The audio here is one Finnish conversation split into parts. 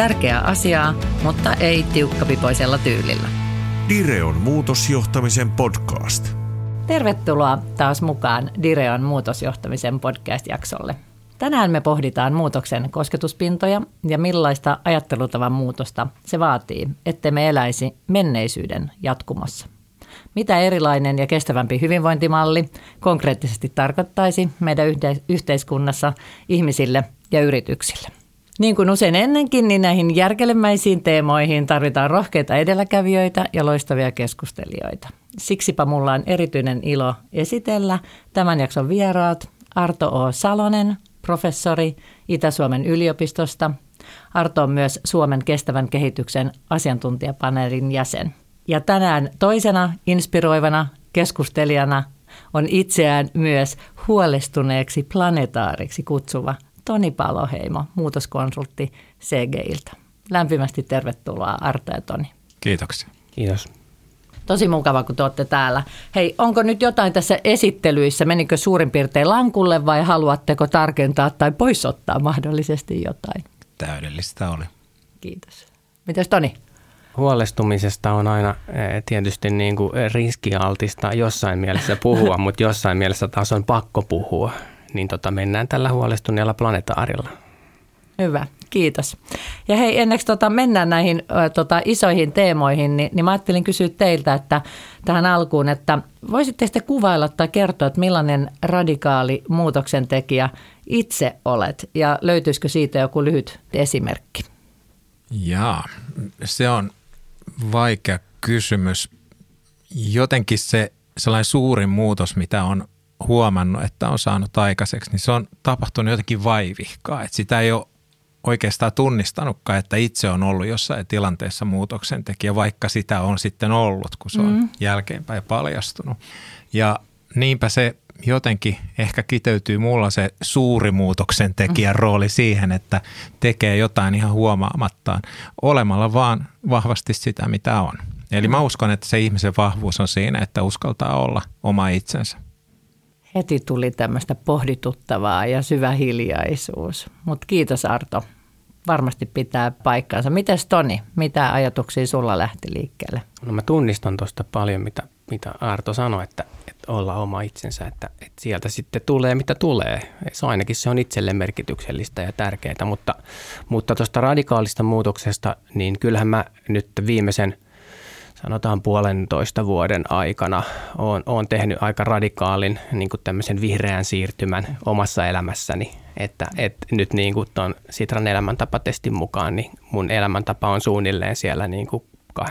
Tärkeää asiaa, mutta ei tiukkapipoisella tyylillä. Direon muutosjohtamisen podcast. Tervetuloa taas mukaan Direon muutosjohtamisen podcast-jaksolle. Tänään me pohditaan muutoksen kosketuspintoja ja millaista ajattelutavan muutosta se vaatii, ettei me eläisi menneisyyden jatkumossa. Mitä erilainen ja kestävämpi hyvinvointimalli konkreettisesti tarkoittaisi meidän yhteiskunnassa ihmisille ja yrityksille? Niin kuin usein ennenkin, niin näihin järkelemäisiin teemoihin tarvitaan rohkeita edelläkävijöitä ja loistavia keskustelijoita. Siksipä mulla on erityinen ilo esitellä tämän jakson vieraat Arto O. Salonen, professori Itä-Suomen yliopistosta. Arto on myös Suomen kestävän kehityksen asiantuntijapaneelin jäsen. Ja tänään toisena inspiroivana keskustelijana on itseään myös huolestuneeksi planetaariksi kutsuva Toni Paloheimo, muutoskonsultti CGiltä. Lämpimästi tervetuloa Arto ja Toni. Kiitoksia. Kiitos. Tosi mukava, kun te olette täällä. Hei, onko nyt jotain tässä esittelyissä? Menikö suurin piirtein lankulle vai haluatteko tarkentaa tai poisottaa mahdollisesti jotain? Täydellistä oli. Kiitos. Mites Toni? Huolestumisesta on aina eh, tietysti niin kuin riskialtista jossain mielessä puhua, mutta jossain mielessä taas on pakko puhua. Niin tota, mennään tällä huolestuneella planetaarilla. Hyvä, kiitos. Ja hei, ennen tota, mennään näihin ö, tota, isoihin teemoihin, niin, niin mä ajattelin kysyä teiltä että tähän alkuun, että voisitte sitten kuvailla tai kertoa, että millainen radikaali muutoksen tekijä itse olet ja löytyisikö siitä joku lyhyt esimerkki? Jaa, se on vaikea kysymys. Jotenkin se sellainen suurin muutos, mitä on huomannut, että on saanut aikaiseksi, niin se on tapahtunut jotenkin vaivihkaa. Että sitä ei ole oikeastaan tunnistanutkaan, että itse on ollut jossain tilanteessa muutoksen tekijä, vaikka sitä on sitten ollut, kun se on mm. jälkeenpäin paljastunut. Ja niinpä se jotenkin ehkä kiteytyy mulla se suuri muutoksen tekijän mm. rooli siihen, että tekee jotain ihan huomaamattaan olemalla vaan vahvasti sitä, mitä on. Eli mä uskon, että se ihmisen vahvuus on siinä, että uskaltaa olla oma itsensä. Heti tuli tämmöistä pohdituttavaa ja syvä hiljaisuus. Mutta kiitos Arto. Varmasti pitää paikkaansa. Mites Toni, mitä ajatuksia sulla lähti liikkeelle? No mä tunnistan tuosta paljon, mitä, mitä Arto sanoi, että, että olla oma itsensä, että, että sieltä sitten tulee mitä tulee. Se ainakin se on itselle merkityksellistä ja tärkeää, mutta, mutta radikaalista muutoksesta, niin kyllähän mä nyt viimeisen – sanotaan puolentoista vuoden aikana olen, olen tehnyt aika radikaalin niin kuin tämmöisen vihreän siirtymän omassa elämässäni. Että, että nyt niin kuin tuon Sitran elämäntapatestin mukaan, niin mun elämäntapa on suunnilleen siellä niin kuin 2000-2500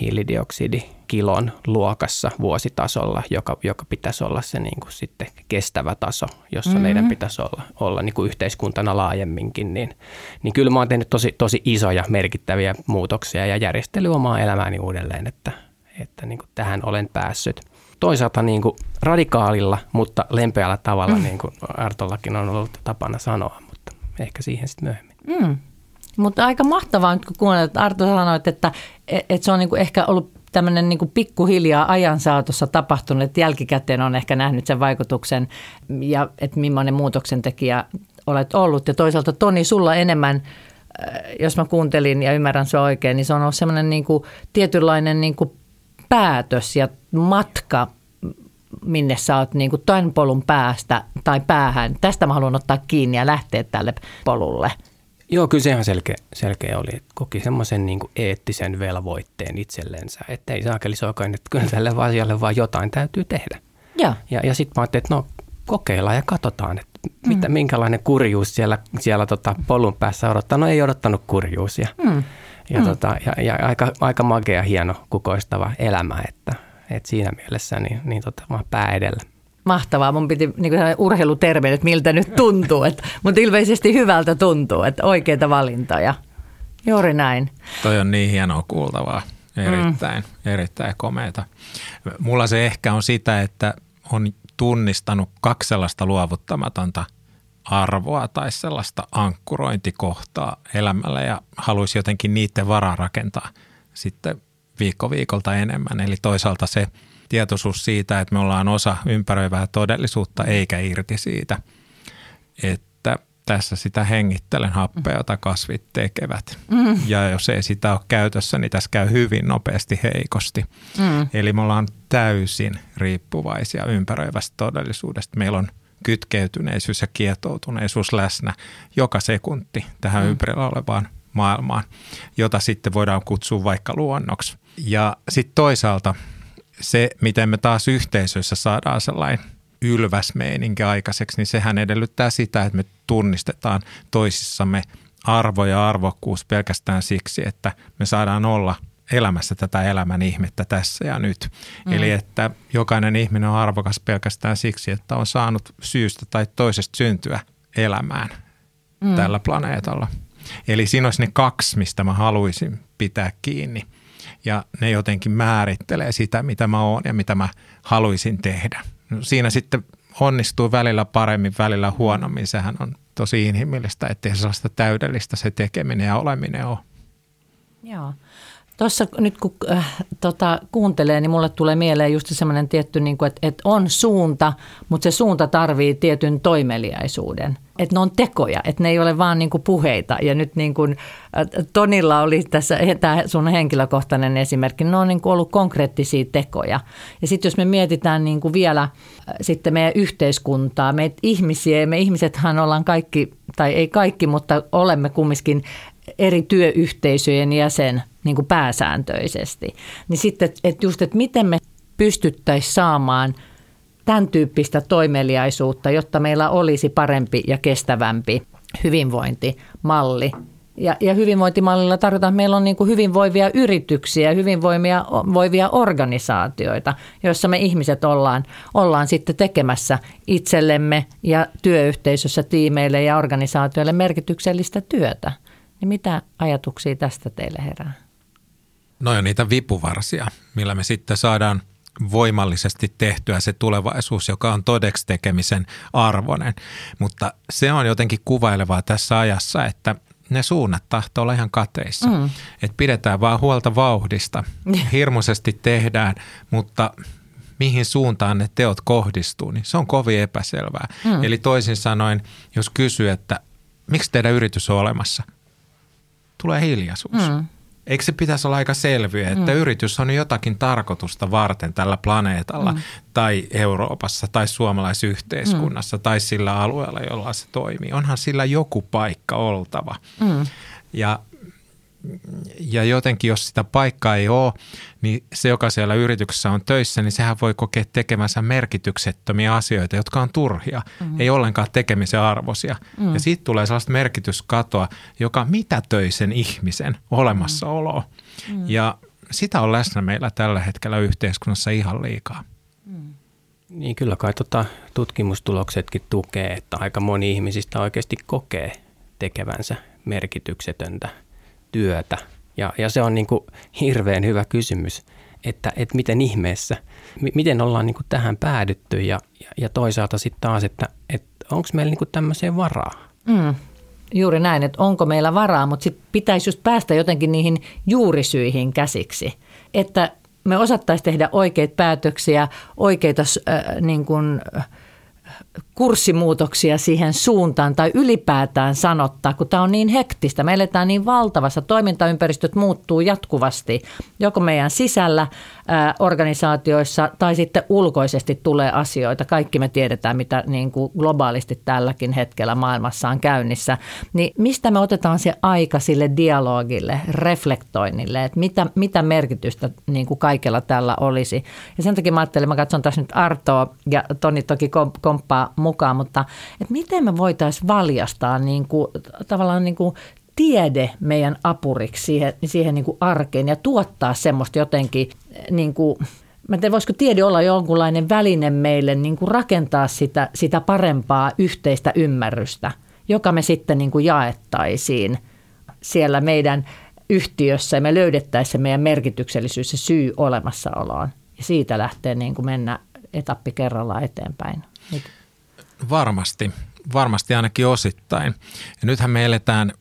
hiilidioksidikilon luokassa vuositasolla, joka, joka pitäisi olla se niin kuin sitten kestävä taso, jossa mm-hmm. meidän pitäisi olla, olla niin kuin yhteiskuntana laajemminkin. Niin, niin kyllä mä oon tehnyt tosi, tosi isoja merkittäviä muutoksia ja järjestely omaa elämääni uudelleen, että, että niin kuin tähän olen päässyt. Toisaalta niin kuin radikaalilla, mutta lempeällä tavalla, mm. niin kuin Artollakin on ollut tapana sanoa, mutta ehkä siihen sitten myöhemmin. Mm. Mutta aika mahtavaa nyt kun kuunnella, että Arto sanoi, että, että se on niin kuin ehkä ollut tämmöinen niin pikkuhiljaa ajan saatossa tapahtunut, että jälkikäteen on ehkä nähnyt sen vaikutuksen ja että millainen muutoksen tekijä olet ollut. Ja toisaalta Toni, sulla enemmän, äh, jos mä kuuntelin ja ymmärrän se oikein, niin se on ollut semmoinen niin tietynlainen niin kuin päätös ja matka, minne sä oot niin kuin tämän polun päästä tai päähän. Tästä mä haluan ottaa kiinni ja lähteä tälle polulle – Joo, kyllä se ihan selkeä, selkeä oli. Että koki semmoisen niin eettisen velvoitteen itsellensä, että ei saakeli soikain, että kyllä tälle asialle vaan jotain täytyy tehdä. Ja, ja, ja sitten mä ajattelin, että no kokeillaan ja katsotaan, että mitä, mm. minkälainen kurjuus siellä, siellä tota polun päässä odottaa. No ei odottanut kurjuus ja, mm. ja, mm. Tota, ja, ja aika, aika magea, hieno, kukoistava elämä, että, että siinä mielessä niin, niin tota, mä pää edellä mahtavaa. Mun piti niin urheilutermi, että miltä nyt tuntuu. Että, mutta ilmeisesti hyvältä tuntuu, että oikeita valintoja. Juuri näin. Toi on niin hienoa kuultavaa. Erittäin, mm. erittäin komeita. Mulla se ehkä on sitä, että on tunnistanut kaksi sellaista luovuttamatonta arvoa tai sellaista ankkurointikohtaa elämällä ja haluaisi jotenkin niiden varaa rakentaa sitten viikko viikolta enemmän. Eli toisaalta se tietoisuus siitä, että me ollaan osa ympäröivää todellisuutta eikä irti siitä, että tässä sitä hengittelen happea, jota kasvit tekevät. Mm. Ja jos ei sitä ole käytössä, niin tässä käy hyvin nopeasti heikosti. Mm. Eli me ollaan täysin riippuvaisia ympäröivästä todellisuudesta. Meillä on kytkeytyneisyys ja kietoutuneisuus läsnä joka sekunti tähän mm. ympärillä olevaan maailmaan, jota sitten voidaan kutsua vaikka luonnoksi. Ja sitten toisaalta se, miten me taas yhteisöissä saadaan sellainen ylväs meininki aikaiseksi, niin sehän edellyttää sitä, että me tunnistetaan toisissamme arvo ja arvokkuus pelkästään siksi, että me saadaan olla elämässä tätä elämän ihmettä tässä ja nyt. Mm. Eli että jokainen ihminen on arvokas pelkästään siksi, että on saanut syystä tai toisesta syntyä elämään mm. tällä planeetalla. Eli siinä olisi ne kaksi, mistä mä haluaisin pitää kiinni. Ja ne jotenkin määrittelee sitä, mitä mä oon ja mitä mä haluaisin tehdä. No, siinä sitten onnistuu välillä paremmin, välillä huonommin. Sehän on tosi inhimillistä, ettei sellaista täydellistä se tekeminen ja oleminen ole. Joo. Tuossa nyt kun äh, tota, kuuntelee, niin mulle tulee mieleen just semmoinen tietty, niin kuin, että, että on suunta, mutta se suunta tarvii tietyn toimeliaisuuden. Että ne on tekoja, että ne ei ole vaan niin kuin puheita. Ja nyt niin kuin äh, Tonilla oli tässä tämä sun henkilökohtainen esimerkki, ne on niin kuin ollut konkreettisia tekoja. Ja sitten jos me mietitään niin kuin vielä äh, sitten meidän yhteiskuntaa, meitä ihmisiä, me ihmisethän ollaan kaikki, tai ei kaikki, mutta olemme kumminkin eri työyhteisöjen jäsen niin kuin pääsääntöisesti. Niin sitten, että just, että miten me pystyttäisiin saamaan tämän tyyppistä toimeliaisuutta, jotta meillä olisi parempi ja kestävämpi hyvinvointimalli. Ja, ja hyvinvointimallilla tarkoitan, että meillä on niin kuin hyvinvoivia yrityksiä, hyvinvoivia voivia organisaatioita, joissa me ihmiset ollaan, ollaan sitten tekemässä itsellemme ja työyhteisössä, tiimeille ja organisaatioille merkityksellistä työtä. Niin mitä ajatuksia tästä teille herää? No on niitä vipuvarsia, millä me sitten saadaan voimallisesti tehtyä se tulevaisuus, joka on todeksi tekemisen arvoinen. Mutta se on jotenkin kuvailevaa tässä ajassa, että ne suunnat tahtoo olla ihan kateissa. Mm. Että pidetään vaan huolta vauhdista. Hirmuisesti tehdään, mutta mihin suuntaan ne teot kohdistuu, niin se on kovin epäselvää. Mm. Eli toisin sanoen, jos kysyy, että miksi teidän yritys on olemassa – tulee hiljaisuus. Mm. Eikö se pitäisi olla aika selviä, että mm. yritys on jotakin tarkoitusta varten tällä planeetalla mm. tai Euroopassa tai suomalaisyhteiskunnassa mm. tai sillä alueella, jolla se toimii. Onhan sillä joku paikka oltava. Mm. Ja ja jotenkin jos sitä paikkaa ei ole, niin se, joka siellä yrityksessä on töissä, niin sehän voi kokea tekemänsä merkityksettömiä asioita, jotka on turhia, mm-hmm. ei ollenkaan tekemisen arvoisia. Mm-hmm. Ja siitä tulee sellaista merkityskatoa, joka mitätöi sen ihmisen olemassaoloa. Mm-hmm. Ja sitä on läsnä meillä tällä hetkellä yhteiskunnassa ihan liikaa. Mm. Niin kyllä kai tota tutkimustuloksetkin tukee, että aika moni ihmisistä oikeasti kokee tekevänsä merkityksetöntä – työtä? Ja, ja se on niin kuin hirveän hyvä kysymys, että, että miten ihmeessä, miten ollaan niin kuin tähän päädytty ja, ja toisaalta sitten taas, että, että onko meillä niin kuin tämmöiseen varaa? Mm. Juuri näin, että onko meillä varaa, mutta sitten pitäisi just päästä jotenkin niihin juurisyihin käsiksi. Että me osattaisiin tehdä oikeita päätöksiä, oikeita äh, niin kuin, äh, kurssimuutoksia siihen suuntaan tai ylipäätään sanottaa, kun tämä on niin hektistä. Me eletään niin valtavassa, toimintaympäristöt muuttuu jatkuvasti, joko meidän sisällä ää, organisaatioissa tai sitten ulkoisesti tulee asioita. Kaikki me tiedetään, mitä niin kuin globaalisti tälläkin hetkellä maailmassa on käynnissä. Niin mistä me otetaan se aika sille dialogille, reflektoinnille, että mitä, mitä merkitystä niin kuin kaikella tällä olisi. Ja sen takia mä ajattelin, mä katson tässä nyt Artoa ja Toni toki komppaa mukaan, mutta että miten me voitaisiin valjastaa niin kuin, tavallaan niin kuin tiede meidän apuriksi siihen, siihen niin kuin arkeen ja tuottaa semmoista jotenkin niin kuin, Mä en voisiko tiede olla jonkunlainen väline meille niin kuin rakentaa sitä, sitä parempaa yhteistä ymmärrystä, joka me sitten niin kuin jaettaisiin siellä meidän yhtiössä ja me löydettäisiin se meidän merkityksellisyys ja syy olemassaoloon. Ja siitä lähtee niin kuin mennä etappi kerrallaan eteenpäin. Nyt. Varmasti, varmasti ainakin osittain. Ja nythän me eletään,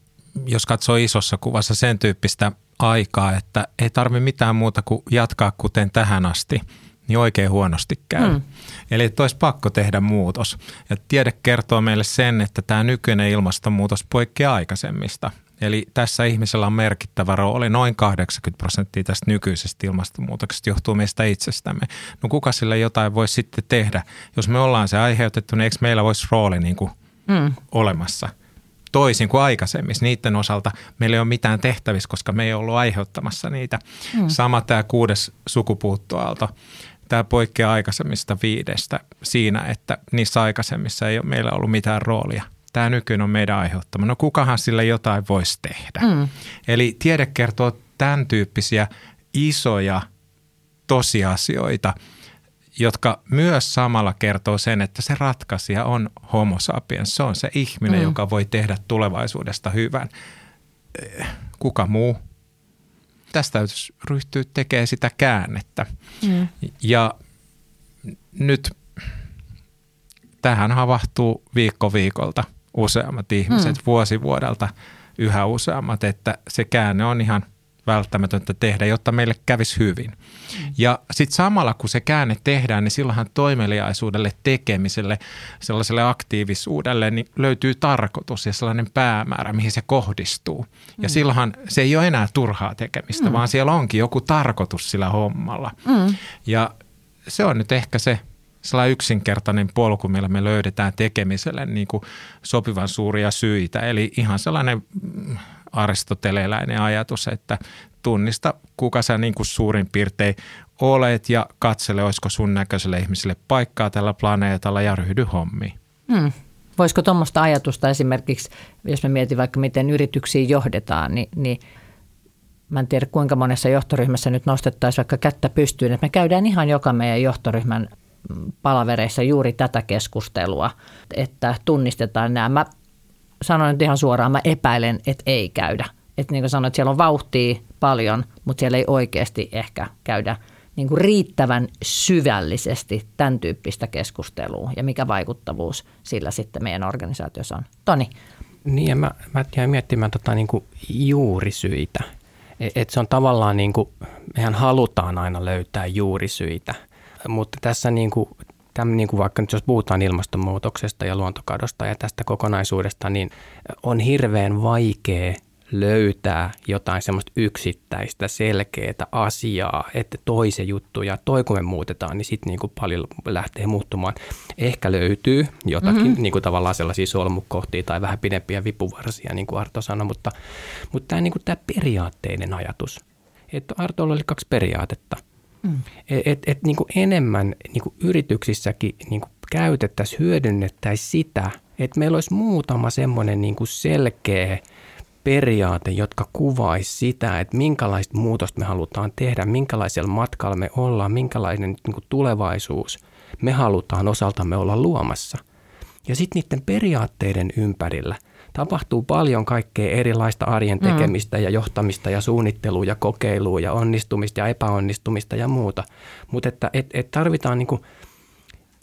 jos katsoo isossa kuvassa sen tyyppistä aikaa, että ei tarvi mitään muuta kuin jatkaa kuten tähän asti, niin oikein huonosti käy. Mm. Eli että olisi pakko tehdä muutos. Ja tiede kertoo meille sen, että tämä nykyinen ilmastonmuutos poikkeaa aikaisemmista. Eli tässä ihmisellä on merkittävä rooli. Noin 80 prosenttia tästä nykyisestä ilmastonmuutoksesta johtuu meistä itsestämme. No kuka sille jotain voi sitten tehdä? Jos me ollaan se aiheutettu, niin eikö meillä voisi rooli niin kuin mm. olemassa? Toisin kuin aikaisemmissa. Niiden osalta meillä ei ole mitään tehtävissä, koska me ei ollut aiheuttamassa niitä. Mm. Sama tämä kuudes sukupuuttoaalto. Tämä poikkeaa aikaisemmista viidestä siinä, että niissä aikaisemmissa ei ole meillä ollut mitään roolia – tämä nykyinen on meidän aiheuttama. No kukahan sille jotain voisi tehdä? Mm. Eli tiede kertoo tämän tyyppisiä isoja tosiasioita, jotka myös samalla kertoo sen, että se ratkaisija on homo sapiens. Se on se ihminen, mm. joka voi tehdä tulevaisuudesta hyvän. Kuka muu? Tästä täytyisi ryhtyä tekemään sitä käännettä. Mm. Ja nyt tähän havahtuu viikko viikolta – useammat ihmiset mm. vuosi vuodelta yhä useammat, että se käänne on ihan välttämätöntä tehdä, jotta meille kävisi hyvin. Mm. Ja sitten samalla kun se käänne tehdään, niin silloinhan toimeliaisuudelle, tekemiselle, sellaiselle aktiivisuudelle niin löytyy tarkoitus ja sellainen päämäärä, mihin se kohdistuu. Mm. Ja silloinhan se ei ole enää turhaa tekemistä, mm. vaan siellä onkin joku tarkoitus sillä hommalla. Mm. Ja se on nyt ehkä se sellainen yksinkertainen polku, millä me löydetään tekemiselle niin kuin sopivan suuria syitä. Eli ihan sellainen mm, aristoteleläinen ajatus, että tunnista, kuka sä niin kuin suurin piirtein olet ja katsele, olisiko sun näköiselle ihmiselle paikkaa tällä planeetalla ja ryhdy hommiin. Hmm. Voisiko tuommoista ajatusta esimerkiksi, jos me mietin vaikka miten yrityksiä johdetaan, niin, niin mä en tiedä kuinka monessa johtoryhmässä nyt nostettaisiin vaikka kättä pystyyn, että me käydään ihan joka meidän johtoryhmän palavereissa juuri tätä keskustelua, että tunnistetaan nämä. Mä sanon nyt ihan suoraan, mä epäilen, että ei käydä. Että niin kuin sanoin, että siellä on vauhtia paljon, mutta siellä ei oikeasti ehkä käydä niin kuin riittävän syvällisesti tämän tyyppistä keskustelua ja mikä vaikuttavuus sillä sitten meidän organisaatiossa on. Toni. Niin ja mä, mä jäin miettimään tota niin kuin juurisyitä. Et, et se on tavallaan niin kuin, mehän halutaan aina löytää juurisyitä – mutta tässä niin kuin, tämän, niin kuin vaikka nyt jos puhutaan ilmastonmuutoksesta ja luontokadosta ja tästä kokonaisuudesta, niin on hirveän vaikea löytää jotain semmoista yksittäistä, selkeää asiaa, että toi se juttu ja toi kun me muutetaan, niin sitten niin paljon lähtee muuttumaan. Ehkä löytyy jotakin mm-hmm. niin kuin tavallaan sellaisia solmukohtia tai vähän pidempiä vipuvarsia, niin kuin Arto sanoi, mutta, mutta tämä, niin kuin tämä periaatteinen ajatus, että Artolla oli kaksi periaatetta – Mm. Et, et, niin enemmän niin yrityksissäkin niin käytettäisiin, hyödynnettäisiin sitä, että meillä olisi muutama semmoinen niin selkeä periaate, jotka kuvaisi sitä, että minkälaista muutosta me halutaan tehdä, minkälaisella matkalla me ollaan, minkälainen niin tulevaisuus me halutaan osaltamme olla luomassa. Ja sitten niiden periaatteiden ympärillä – tapahtuu paljon kaikkea erilaista arjen mm. tekemistä mm. ja johtamista ja suunnittelua ja kokeilua ja onnistumista ja epäonnistumista ja muuta. Mutta että et, et tarvitaan niinku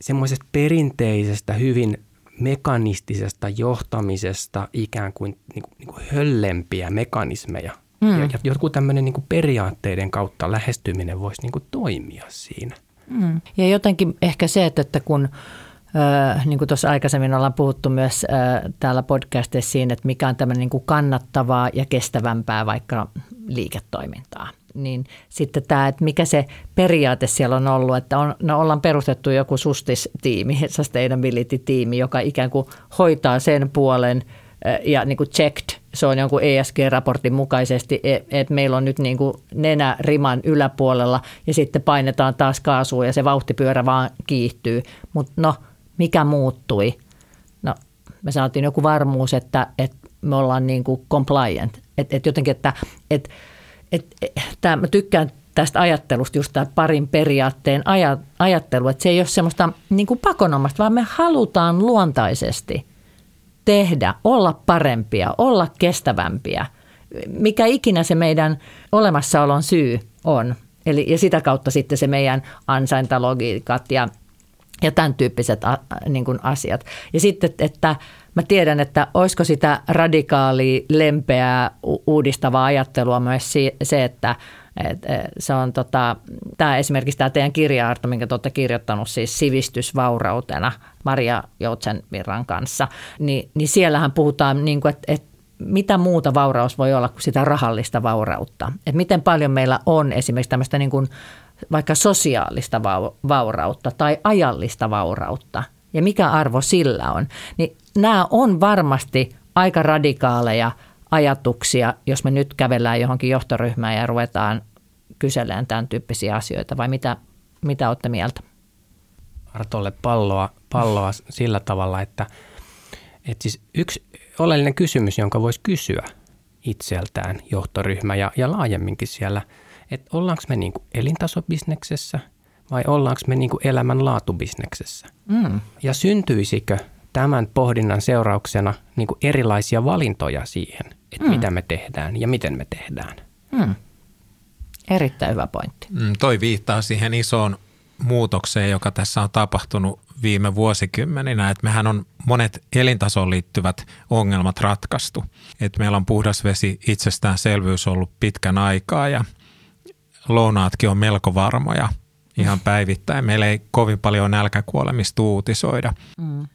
semmoisesta perinteisestä, hyvin mekanistisesta johtamisesta ikään kuin, niinku, niinku höllempiä mekanismeja. Mm. Ja, ja joku tämmöinen niinku periaatteiden kautta lähestyminen voisi niinku toimia siinä. Mm. Ja jotenkin ehkä se, että, että kun – niin kuin tuossa aikaisemmin ollaan puhuttu myös täällä podcastissa siinä, että mikä on tämmöinen niin kuin kannattavaa ja kestävämpää vaikka liiketoimintaa. Niin sitten tämä, että mikä se periaate siellä on ollut, että on, no ollaan perustettu joku sustistiimi, sustainability-tiimi, joka ikään kuin hoitaa sen puolen ja niin kuin checked, se on jonkun ESG-raportin mukaisesti, e, että meillä on nyt niin kuin nenä riman yläpuolella ja sitten painetaan taas kaasua ja se vauhtipyörä vaan kiihtyy. Mutta no, mikä muuttui? No, me sanottiin joku varmuus, että, että me ollaan niin kuin compliant. Että et jotenkin, että et, et, et, tämä, mä tykkään tästä ajattelusta, just tämä parin periaatteen ajattelu, että se ei ole semmoista niin kuin pakonomasta, vaan me halutaan luontaisesti tehdä, olla parempia, olla kestävämpiä. mikä ikinä se meidän olemassaolon syy on. Eli, ja sitä kautta sitten se meidän ansaintalogiikat ja, ja tämän tyyppiset a, niin kuin asiat. Ja sitten, että mä tiedän, että olisiko sitä radikaalia, lempeää, uudistavaa ajattelua myös se, että et, et, se on tota, tämä esimerkiksi tämä teidän kirja minkä te olette kirjoittanut siis sivistysvaurautena Maria Joutsenvirran kanssa, niin, niin siellähän puhutaan, niin kuin, että, että mitä muuta vauraus voi olla kuin sitä rahallista vaurautta. Että miten paljon meillä on esimerkiksi tämmöistä niin kuin vaikka sosiaalista vaurautta tai ajallista vaurautta ja mikä arvo sillä on. Niin nämä on varmasti aika radikaaleja ajatuksia, jos me nyt kävellään johonkin johtoryhmään ja ruvetaan kyselemään tämän tyyppisiä asioita vai mitä, mitä olette mieltä? Artolle palloa, palloa sillä tavalla, että, että siis yksi oleellinen kysymys, jonka voisi kysyä itseltään johtoryhmä ja, ja laajemminkin siellä, että ollaanko me niin kuin elintasobisneksessä vai ollaanko me niin kuin elämänlaatubisneksessä? Mm. Ja syntyisikö tämän pohdinnan seurauksena niin kuin erilaisia valintoja siihen, että mm. mitä me tehdään ja miten me tehdään? Mm. Erittäin hyvä pointti. Mm, toi viittaa siihen isoon muutokseen, joka tässä on tapahtunut viime vuosikymmeninä, että mehän on monet elintasoon liittyvät ongelmat ratkaistu. Että meillä on puhdas vesi itsestäänselvyys ollut pitkän aikaa ja lounaatkin on melko varmoja ihan päivittäin. Meillä ei kovin paljon nälkäkuolemista uutisoida. Mm.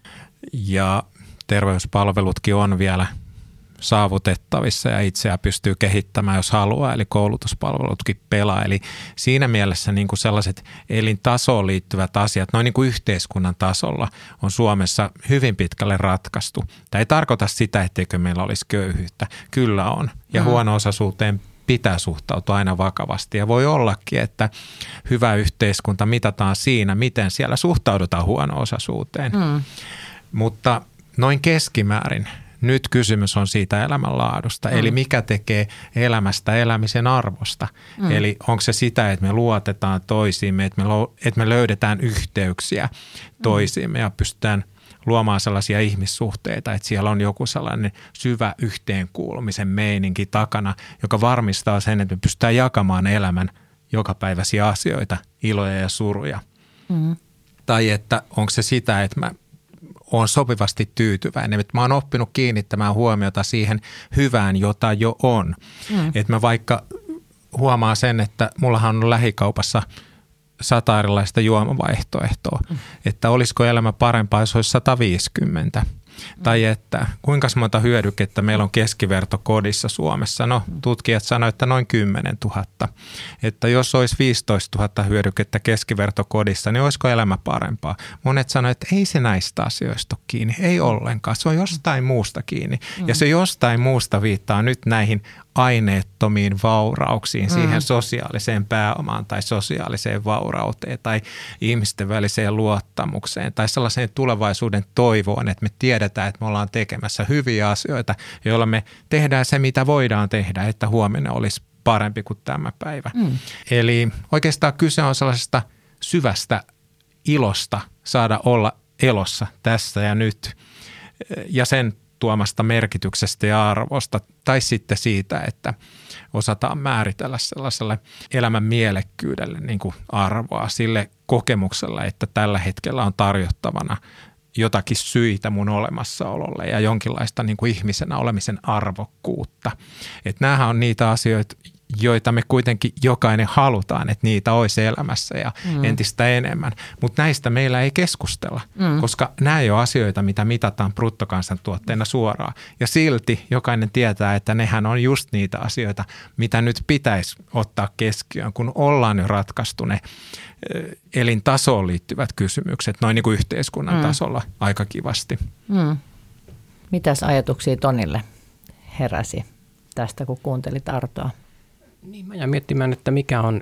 Ja terveyspalvelutkin on vielä saavutettavissa ja itseä pystyy kehittämään, jos haluaa, eli koulutuspalvelutkin pelaa. Eli siinä mielessä niin kuin sellaiset elintasoon liittyvät asiat, noin niin kuin yhteiskunnan tasolla, on Suomessa hyvin pitkälle ratkaistu. Tämä ei tarkoita sitä, etteikö meillä olisi köyhyyttä. Kyllä on. Ja mm. huono-osaisuuteen pitää suhtautua aina vakavasti. Ja voi ollakin, että hyvä yhteiskunta mitataan siinä, miten siellä suhtaudutaan huono-osaisuuteen. Mm. Mutta noin keskimäärin nyt kysymys on siitä elämänlaadusta, mm. eli mikä tekee elämästä elämisen arvosta. Mm. Eli onko se sitä, että me luotetaan toisiimme, että me, että me löydetään yhteyksiä toisiimme mm. ja pystytään luomaan sellaisia ihmissuhteita, että siellä on joku sellainen syvä yhteenkuulumisen meininki takana, joka varmistaa sen, että me pystytään jakamaan elämän jokapäiväisiä asioita, iloja ja suruja. Mm. Tai että onko se sitä, että mä on sopivasti tyytyväinen. Että mä oon oppinut kiinnittämään huomiota siihen hyvään, jota jo on. Mm. Että mä vaikka huomaan sen, että mullahan on lähikaupassa sata erilaista juomavaihtoehtoa. Mm. Että olisiko elämä parempaa, jos olisi 150. Tai että kuinka monta hyödykettä meillä on keskiverto kodissa Suomessa? No tutkijat sanoivat, että noin 10 000. Että jos olisi 15 000 hyödykettä keskiverto kodissa, niin olisiko elämä parempaa? Monet sanoivat, että ei se näistä asioista ole kiinni, ei ollenkaan. Se on jostain muusta kiinni. Ja se jostain muusta viittaa nyt näihin aineettomiin vaurauksiin, mm. siihen sosiaaliseen pääomaan tai sosiaaliseen vaurauteen tai ihmisten väliseen luottamukseen tai sellaiseen tulevaisuuden toivoon, että me tiedetään, että me ollaan tekemässä hyviä asioita, joilla me tehdään se, mitä voidaan tehdä, että huomenna olisi parempi kuin tämä päivä. Mm. Eli oikeastaan kyse on sellaisesta syvästä ilosta saada olla elossa tässä ja nyt ja sen tuomasta merkityksestä ja arvosta, tai sitten siitä, että osataan määritellä sellaiselle elämän mielekkyydelle niin kuin arvoa sille kokemuksella, että tällä hetkellä on tarjottavana jotakin syitä mun olemassaololle ja jonkinlaista niin kuin ihmisenä olemisen arvokkuutta. Että on niitä asioita, joita me kuitenkin jokainen halutaan, että niitä olisi elämässä ja mm. entistä enemmän. Mutta näistä meillä ei keskustella, mm. koska nämä ei ole asioita, mitä mitataan bruttokansantuotteena suoraan. Ja silti jokainen tietää, että nehän on just niitä asioita, mitä nyt pitäisi ottaa keskiöön, kun ollaan jo ratkaistu ne elintasoon liittyvät kysymykset noin niin kuin yhteiskunnan mm. tasolla aika kivasti. Mm. Mitäs ajatuksia Tonille heräsi tästä, kun kuuntelit Artoa? Niin, mä jäin miettimään, että mikä on,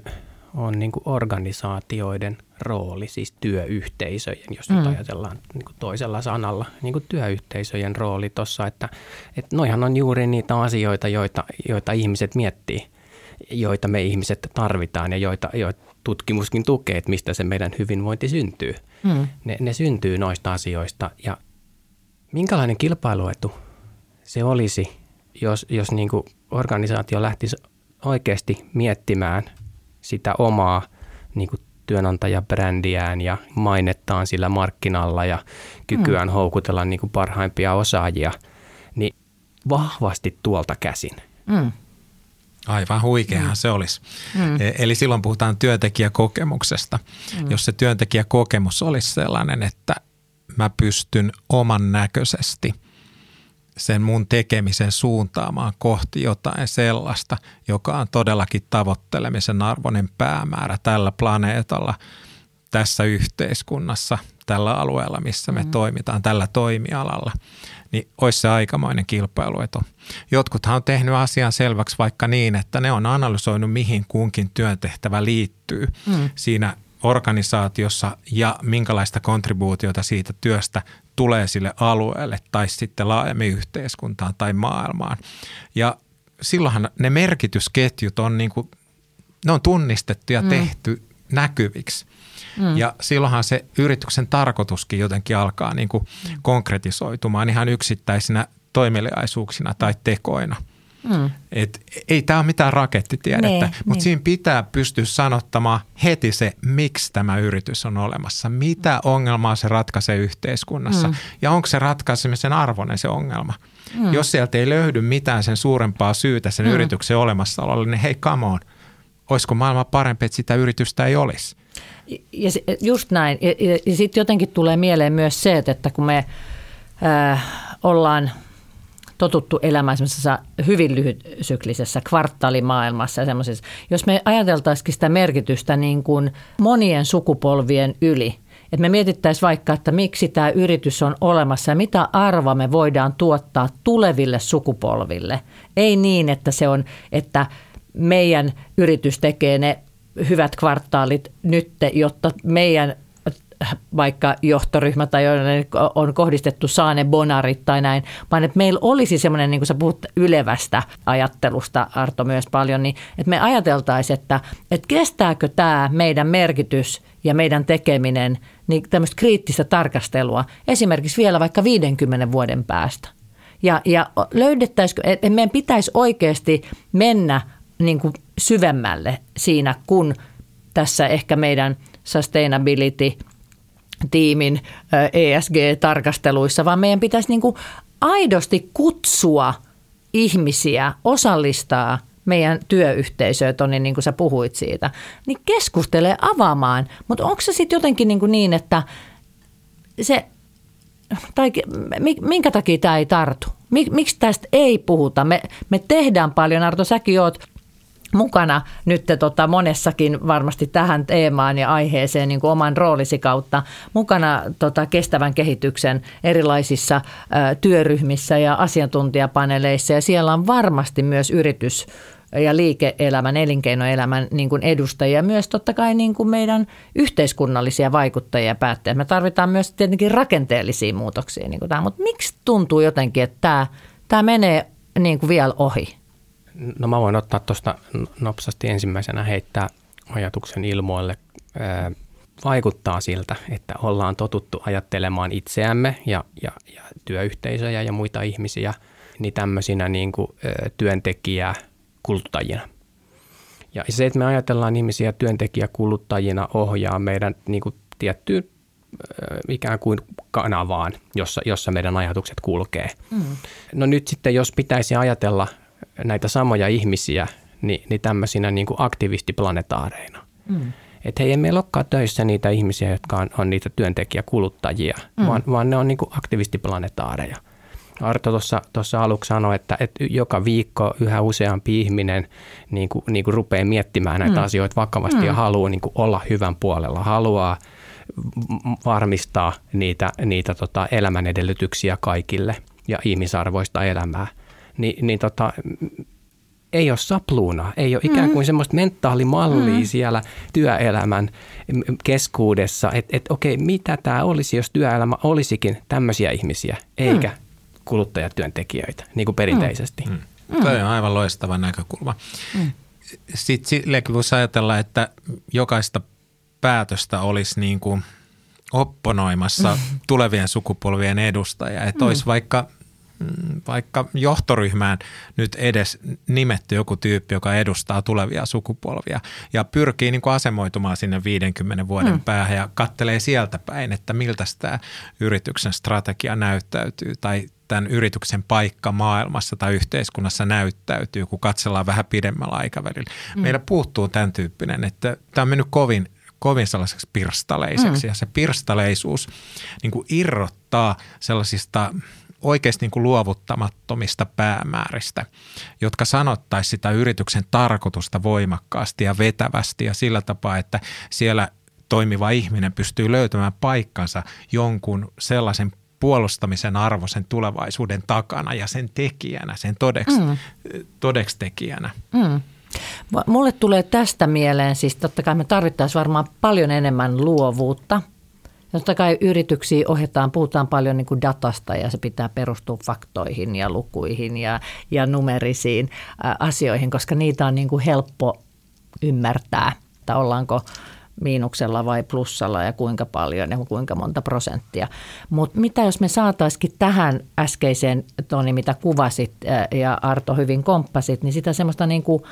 on niin kuin organisaatioiden rooli, siis työyhteisöjen, jos mm. nyt ajatellaan niin kuin toisella sanalla, niin kuin työyhteisöjen rooli tuossa, että, että noihan on juuri niitä asioita, joita, joita ihmiset miettii, joita me ihmiset tarvitaan ja joita, joita tutkimuskin tukee, että mistä se meidän hyvinvointi syntyy. Mm. Ne, ne syntyy noista asioista ja minkälainen kilpailuetu se olisi, jos, jos niin kuin organisaatio lähtisi oikeasti miettimään sitä omaa niin kuin työnantajabrändiään ja mainettaan sillä markkinalla ja kykyään mm. houkutella niin kuin parhaimpia osaajia, niin vahvasti tuolta käsin. Mm. Aivan huikeahan mm. se olisi. Mm. E, eli silloin puhutaan työntekijäkokemuksesta. Mm. Jos se työntekijäkokemus olisi sellainen, että mä pystyn oman näköisesti sen mun tekemisen suuntaamaan kohti jotain sellaista, joka on todellakin tavoittelemisen arvoinen päämäärä tällä planeetalla, tässä yhteiskunnassa, tällä alueella, missä me mm. toimitaan, tällä toimialalla – niin olisi se aikamoinen kilpailuetu. Jotkuthan on tehnyt asian selväksi vaikka niin, että ne on analysoinut, mihin kunkin työntehtävä liittyy mm. siinä organisaatiossa ja minkälaista kontribuutiota siitä työstä tulee sille alueelle tai sitten laajemmin yhteiskuntaan tai maailmaan. Ja silloinhan ne merkitysketjut on, niin kuin, ne on tunnistettu ja mm. tehty näkyviksi. Mm. Ja silloinhan se yrityksen tarkoituskin jotenkin alkaa niin kuin mm. konkretisoitumaan ihan yksittäisinä toimeliaisuuksina tai tekoina. Mm. Et ei tämä ole mitään rakettitiedettä, nee, mutta niin. siinä pitää pystyä sanottamaan heti se, miksi tämä yritys on olemassa, mitä ongelmaa se ratkaisee yhteiskunnassa mm. ja onko se ratkaisemisen arvoinen se ongelma. Mm. Jos sieltä ei löydy mitään sen suurempaa syytä sen mm. yrityksen olemassaololle, niin hei come on, olisiko maailma parempi, että sitä yritystä ei olisi. Ja just näin. Ja, ja, ja sitten jotenkin tulee mieleen myös se, että kun me äh, ollaan totuttu elämään semmoisessa hyvin lyhytsyklisessä kvartaalimaailmassa ja jos me ajateltaisikin sitä merkitystä niin kuin monien sukupolvien yli, että me mietittäisiin vaikka, että miksi tämä yritys on olemassa ja mitä arvoa me voidaan tuottaa tuleville sukupolville. Ei niin, että se on, että meidän yritys tekee ne hyvät kvartaalit nyt, jotta meidän vaikka johtoryhmä tai on kohdistettu saane bonarit tai näin, vaan että meillä olisi semmoinen, niin kuin sä puhut ylevästä ajattelusta Arto myös paljon, niin että me ajateltaisiin, että, että kestääkö tämä meidän merkitys ja meidän tekeminen niin tämmöistä kriittistä tarkastelua esimerkiksi vielä vaikka 50 vuoden päästä. Ja, ja löydettäisikö, että meidän pitäisi oikeasti mennä niin kuin syvemmälle siinä, kun tässä ehkä meidän sustainability-tiimin ESG-tarkasteluissa, vaan meidän pitäisi niin kuin aidosti kutsua ihmisiä, osallistaa meidän työyhteisöä, Toni, niin kuin sä puhuit siitä, niin keskustele avaamaan. Mutta onko se sitten jotenkin niin, kuin niin että se, tai minkä takia tämä ei tartu? Miksi tästä ei puhuta? Me, me tehdään paljon, Arto, säkin oot mukana nyt tota, monessakin varmasti tähän teemaan ja aiheeseen niin kuin oman roolisi kautta mukana tota, kestävän kehityksen erilaisissa ä, työryhmissä ja asiantuntijapaneeleissa ja siellä on varmasti myös yritys ja liike-elämän, elinkeinoelämän niin kuin edustajia, myös totta kai niin kuin meidän yhteiskunnallisia vaikuttajia ja päättäjiä. Me tarvitaan myös tietenkin rakenteellisia muutoksia, niin kuin tämä. mutta miksi tuntuu jotenkin, että tämä, tämä menee niin kuin vielä ohi? No mä voin ottaa tuosta nopsasti ensimmäisenä heittää ajatuksen ilmoille. Vaikuttaa siltä, että ollaan totuttu ajattelemaan itseämme ja, ja, ja työyhteisöjä ja muita ihmisiä niin tämmöisinä niin kuin, työntekijä kuluttajina. Ja se, että me ajatellaan ihmisiä työntekijäkuluttajina ohjaa meidän niin kuin tiettyyn ikään kuin kanavaan, jossa, jossa meidän ajatukset kulkee. Mm. No nyt sitten, jos pitäisi ajatella näitä samoja ihmisiä niin, niin tämmöisinä niin kuin aktivistiplanetaareina. Mm. Että hei, ei meillä olekaan töissä niitä ihmisiä, jotka on, on niitä työntekijäkuluttajia, mm. vaan, vaan ne on niin kuin aktivistiplanetaareja. Arto tuossa aluksi sanoi, että, että joka viikko yhä useampi ihminen niin kuin, niin kuin rupeaa miettimään näitä mm. asioita vakavasti mm. ja haluaa niin kuin olla hyvän puolella, haluaa varmistaa niitä, niitä tota elämän edellytyksiä kaikille ja ihmisarvoista elämää – niin, niin tota, ei ole sapluuna, ei ole ikään kuin mm-hmm. semmoista mentaalimallia mm-hmm. siellä työelämän keskuudessa, että et, okei, mitä tämä olisi, jos työelämä olisikin tämmöisiä ihmisiä, eikä mm. kuluttajatyöntekijöitä, niin kuin perinteisesti. Mm. Mm. Toi on aivan loistava näkökulma. Mm. Sitten sillekin voisi ajatella, että jokaista päätöstä olisi niin kuin opponoimassa mm. tulevien sukupolvien edustaja. Että mm. olisi vaikka mm, vaikka johtoryhmään nyt edes nimetty joku tyyppi, joka edustaa tulevia sukupolvia ja pyrkii niin kuin asemoitumaan sinne 50 vuoden mm. päähän ja kattelee sieltä päin, että miltä tämä yrityksen strategia näyttäytyy tai tämän yrityksen paikka maailmassa tai yhteiskunnassa näyttäytyy, kun katsellaan vähän pidemmällä aikavälillä. Mm. Meillä puuttuu tämän tyyppinen, että tämä on mennyt kovin kovin sellaiseksi pirstaleiseksi. Mm. Ja se pirstaleisuus niin kuin irrottaa sellaisista oikeasti niin kuin luovuttamattomista päämääristä, jotka sanottaisi sitä yrityksen tarkoitusta voimakkaasti ja vetävästi ja sillä tapaa, että siellä toimiva ihminen pystyy löytämään paikkansa jonkun sellaisen puolustamisen arvoisen tulevaisuuden takana ja sen tekijänä, sen todeksi, mm. todeksi tekijänä. Mm. Mulle tulee tästä mieleen, siis totta kai me tarvittaisiin varmaan paljon enemmän luovuutta. Totta kai yrityksiä ohjataan, puhutaan paljon niin kuin datasta ja se pitää perustua faktoihin ja lukuihin ja, ja numerisiin asioihin, koska niitä on niin kuin helppo ymmärtää, että ollaanko miinuksella vai plussalla ja kuinka paljon ja kuinka monta prosenttia. Mutta mitä jos me saataisiin tähän äskeiseen, Toni, mitä kuvasit ja Arto hyvin komppasit, niin sitä semmoista niin kuin,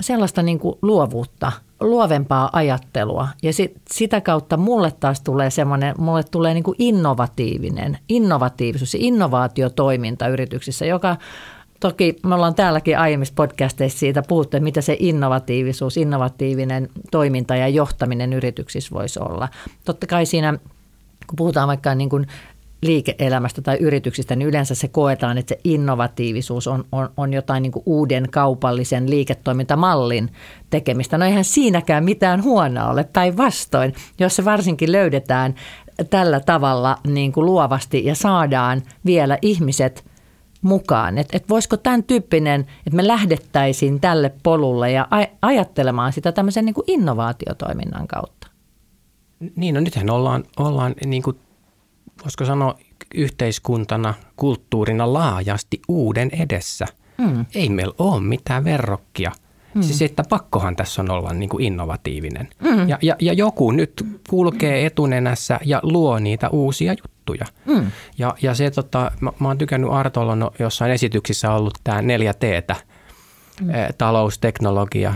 sellaista niin kuin luovuutta, luovempaa ajattelua. Ja sit, sitä kautta mulle taas tulee semmoinen, mulle tulee niin kuin innovatiivinen, innovatiivisuus ja innovaatiotoiminta yrityksissä, joka Toki me ollaan täälläkin aiemmissa podcasteissa siitä puhuttu, että mitä se innovatiivisuus, innovatiivinen toiminta ja johtaminen yrityksissä voisi olla. Totta kai siinä, kun puhutaan vaikka niin kuin liike-elämästä tai yrityksistä, niin yleensä se koetaan, että se innovatiivisuus on, on, on jotain niin uuden kaupallisen liiketoimintamallin tekemistä. No eihän siinäkään mitään huonoa ole, päinvastoin, jos se varsinkin löydetään tällä tavalla niin kuin luovasti ja saadaan vielä ihmiset mukaan. Että et voisiko tämän tyyppinen, että me lähdettäisiin tälle polulle ja ajattelemaan sitä tämmöisen niin kuin innovaatiotoiminnan kautta. Niin, no nythän ollaan, ollaan niin kuin voisiko sanoa yhteiskuntana, kulttuurina laajasti uuden edessä. Mm. Ei meillä ole mitään verrokkia. Mm. Siis että pakkohan tässä on olla niin kuin innovatiivinen. Mm. Ja, ja, ja joku nyt kulkee etunenässä ja luo niitä uusia juttuja. Mm. Ja, ja se, tota, mä, mä oon tykännyt Artolla no, jossain esityksissä ollut tämä neljä teetä. Mm. Eh, talous, teknologia,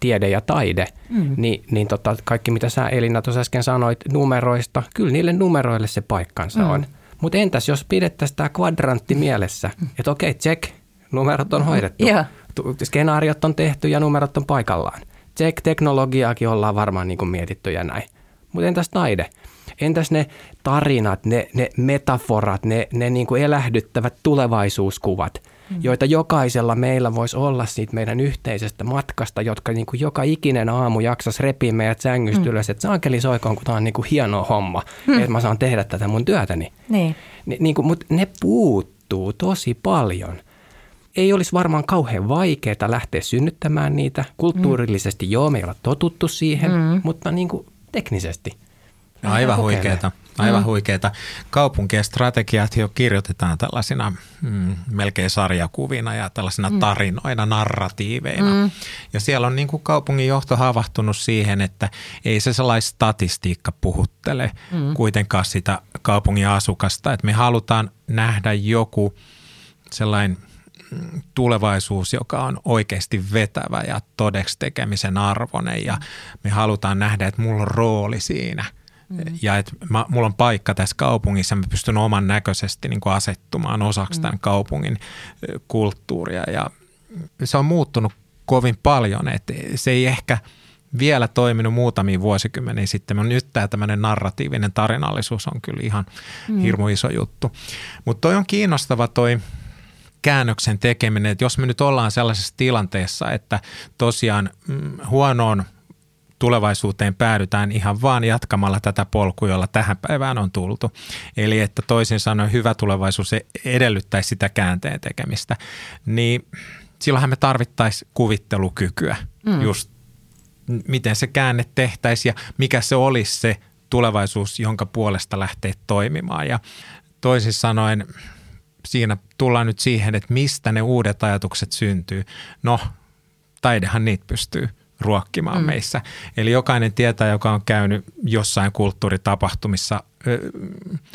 tiede ja taide, mm. niin, niin tota, kaikki mitä sä Elina tuossa äsken sanoit numeroista, kyllä niille numeroille se paikkansa mm. on. Mutta entäs jos pidettäisiin tämä kvadrantti mielessä, mm. että okei, okay, check, numerot on hoidettu, yeah. skenaariot on tehty ja numerot on paikallaan. Check, teknologiaakin ollaan varmaan niin kuin mietitty ja näin. Mutta entäs taide? Entäs ne tarinat, ne, ne metaforat, ne, ne niin kuin elähdyttävät tulevaisuuskuvat – Mm. joita jokaisella meillä voisi olla siitä meidän yhteisestä matkasta, jotka niin kuin joka ikinen aamu jaksas repiä meidät sängystä mm. ylös, että saakeli soikoon, kun tämä on niin kuin hieno homma, mm. että mä saan tehdä tätä mun työtäni. Niin. Ni, niin kuin, mutta ne puuttuu tosi paljon. Ei olisi varmaan kauhean vaikeaa lähteä synnyttämään niitä. Kulttuurillisesti mm. joo, me ei olla totuttu siihen, mm. mutta niin kuin teknisesti. Aivan huikeeta. Aivan mm. huikeita. Kaupunkien strategiat jo kirjoitetaan tällaisina mm, melkein sarjakuvina ja tällaisina mm. tarinoina, narratiiveina. Mm. Ja siellä on niin kuin kaupungin johto havahtunut siihen, että ei se sellainen statistiikka puhuttele mm. kuitenkaan sitä kaupungin asukasta. Että me halutaan nähdä joku sellainen mm, tulevaisuus, joka on oikeasti vetävä ja todeksi tekemisen arvoinen ja me halutaan nähdä, että mulla on rooli siinä – Mm. Ja että mä, mulla on paikka tässä kaupungissa, mä pystyn oman näköisesti niin kuin asettumaan osaksi mm. tämän kaupungin kulttuuria. Ja se on muuttunut kovin paljon, että se ei ehkä vielä toiminut muutamia vuosikymmeniä sitten, mutta nyt tämä tämmöinen narratiivinen tarinallisuus on kyllä ihan mm. hirmu iso juttu. Mutta toi on kiinnostava toi käännöksen tekeminen, että jos me nyt ollaan sellaisessa tilanteessa, että tosiaan mm, huonoon tulevaisuuteen päädytään ihan vaan jatkamalla tätä polkua, jolla tähän päivään on tultu. Eli että toisin sanoen hyvä tulevaisuus e- edellyttäisi sitä käänteen tekemistä. Niin silloinhan me tarvittaisiin kuvittelukykyä mm. just miten se käänne tehtäisiin ja mikä se olisi se tulevaisuus, jonka puolesta lähtee toimimaan. Ja toisin sanoen siinä tullaan nyt siihen, että mistä ne uudet ajatukset syntyy. No, taidehan niitä pystyy – ruokkimaan mm. meissä. Eli jokainen tietää, joka on käynyt jossain kulttuuritapahtumissa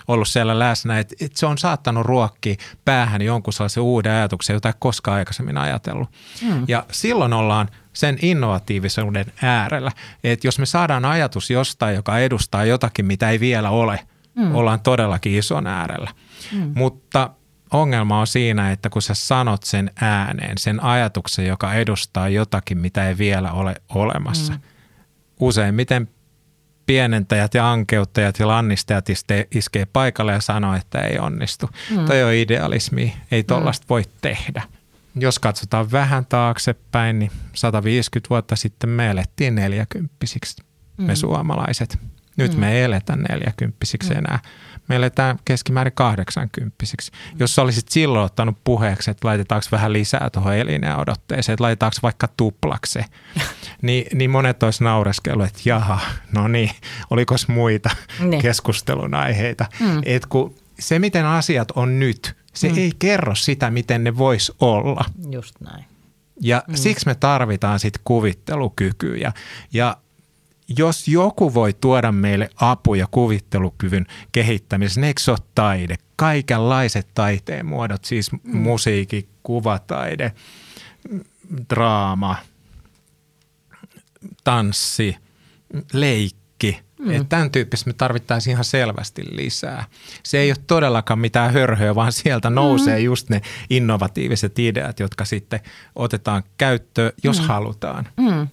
ollut siellä läsnä, että, että se on saattanut ruokkia päähän jonkun sellaisen uuden ajatuksen, jota ei koskaan aikaisemmin ajatellut. Mm. Ja silloin ollaan sen innovatiivisuuden äärellä, että jos me saadaan ajatus jostain, joka edustaa jotakin, mitä ei vielä ole, mm. ollaan todellakin ison äärellä. Mm. Mutta ongelma on siinä, että kun sä sanot sen ääneen, sen ajatuksen, joka edustaa jotakin, mitä ei vielä ole olemassa, mm. useimmiten pienentäjät ja ankeuttajat ja lannistajat iskee paikalle ja sanoo, että ei onnistu. Mm. Toi on idealismi, ei tollasta mm. voi tehdä. Jos katsotaan vähän taaksepäin, niin 150 vuotta sitten me elettiin neljäkymppisiksi, mm. me suomalaiset. Nyt mm. me ei eletä neljäkymppisiksi mm. enää me eletään keskimäärin 80 Jos sä olisit silloin ottanut puheeksi, että laitetaanko vähän lisää tuohon elineen odotteeseen, että laitetaanko vaikka tuplaksi, niin, niin monet olisi naureskellut, että jaha, no niin, oliko muita niin. keskustelun aiheita. Mm. Et kun se, miten asiat on nyt, se mm. ei kerro sitä, miten ne vois olla. Just näin. Ja mm. siksi me tarvitaan sitten kuvittelukykyä. Ja jos joku voi tuoda meille apuja kuvittelukyvyn kehittämiseen, eikö se ole taide? Kaikenlaiset taiteen muodot, siis mm. musiikki, kuvataide, draama, tanssi, leikki. Mm. Että tämän tyyppistä me tarvittaisiin ihan selvästi lisää. Se ei ole todellakaan mitään hörhöä, vaan sieltä nousee mm. just ne innovatiiviset ideat, jotka sitten otetaan käyttöön, jos mm. halutaan. Mm.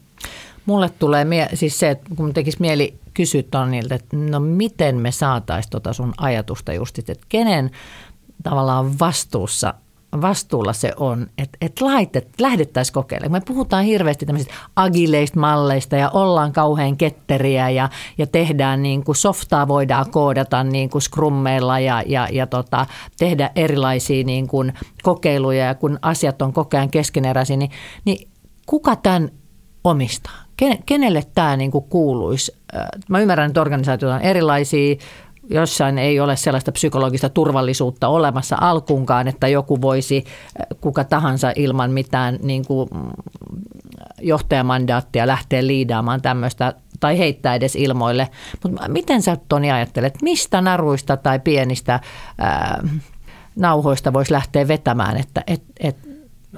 Mulle tulee mie- siis se, että kun tekisi mieli kysyä Tonilta, että no miten me saataisiin tota sun ajatusta just, että kenen tavallaan vastuussa vastuulla se on, että, että laitet, lähdettäisiin kokeilemaan. Me puhutaan hirveästi tämmöisistä agileista malleista ja ollaan kauhean ketteriä ja, ja tehdään niin kuin softaa voidaan koodata niin kuin scrummeilla ja, ja, ja tota, tehdä erilaisia niin kuin kokeiluja ja kun asiat on koko ajan keskeneräisiä, niin, niin kuka tämän omistaa? Kenelle tämä niin kuin kuuluisi? Mä ymmärrän, että organisaatiot on erilaisia, jossain ei ole sellaista psykologista turvallisuutta olemassa alkuunkaan, että joku voisi kuka tahansa ilman mitään niin kuin mm, johtajamandaattia lähteä liidaamaan tämmöistä tai heittää edes ilmoille. Mutta miten sä Toni ajattelet, mistä naruista tai pienistä ää, nauhoista voisi lähteä vetämään, että et, et,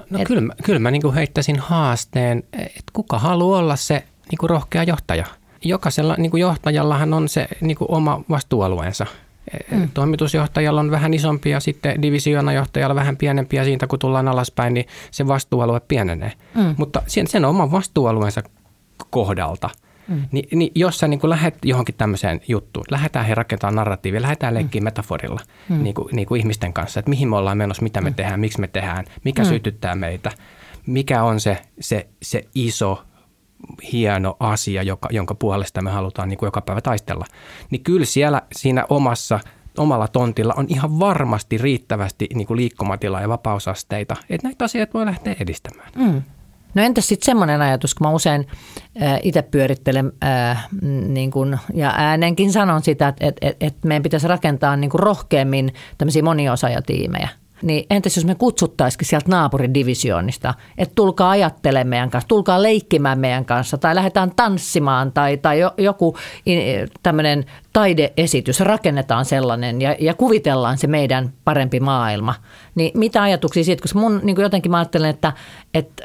No, et, kyllä, mä, kyllä mä niin heittäisin haasteen, että kuka haluaa olla se niin rohkea johtaja. Jokaisella niin johtajallahan on se niin oma vastuualueensa. E, mm. Toimitusjohtajalla on vähän isompi ja sitten divisioonajohtajalla vähän pienempiä siitä, kun tullaan alaspäin, niin se vastuualue pienenee. Mm. Mutta sen, sen oman vastuualueensa kohdalta – Mm. Ni, niin jos sä niin lähdet johonkin tämmöiseen juttuun, lähdetään he rakentamaan narratiivia, lähdetään leikkiä mm. metaforilla mm. niin kuin, niin kuin ihmisten kanssa, että mihin me ollaan menossa, mitä me mm. tehdään, miksi me tehdään, mikä mm. sytyttää meitä, mikä on se, se, se iso hieno asia, joka, jonka puolesta me halutaan niin kuin joka päivä taistella. Niin kyllä siellä siinä omassa omalla tontilla on ihan varmasti riittävästi niin kuin liikkumatilaa ja vapausasteita, että näitä asioita voi lähteä edistämään. Mm. No entäs sitten semmoinen ajatus, kun mä usein äh, itse pyörittelen äh, niin kun, ja äänenkin sanon sitä, että et, et, et meidän pitäisi rakentaa niin rohkeammin tämmöisiä moniosaajatiimejä. Niin entäs jos me kutsuttaisikin sieltä naapurin divisioonista, että tulkaa ajattelemaan meidän kanssa, tulkaa leikkimään meidän kanssa tai lähdetään tanssimaan tai, tai joku tämmöinen taideesitys, rakennetaan sellainen ja, ja kuvitellaan se meidän parempi maailma. Niin mitä ajatuksia siitä, koska mun niin jotenkin mä ajattelen, että, että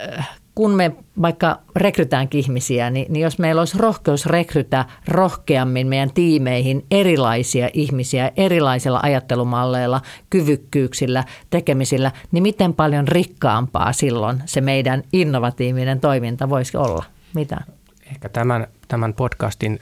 kun me vaikka rekrytäänkin ihmisiä, niin, niin jos meillä olisi rohkeus rekrytä rohkeammin meidän tiimeihin erilaisia ihmisiä erilaisilla ajattelumalleilla, kyvykkyyksillä, tekemisillä, niin miten paljon rikkaampaa silloin se meidän innovatiivinen toiminta voisi olla? Mitä? Ehkä tämän, tämän podcastin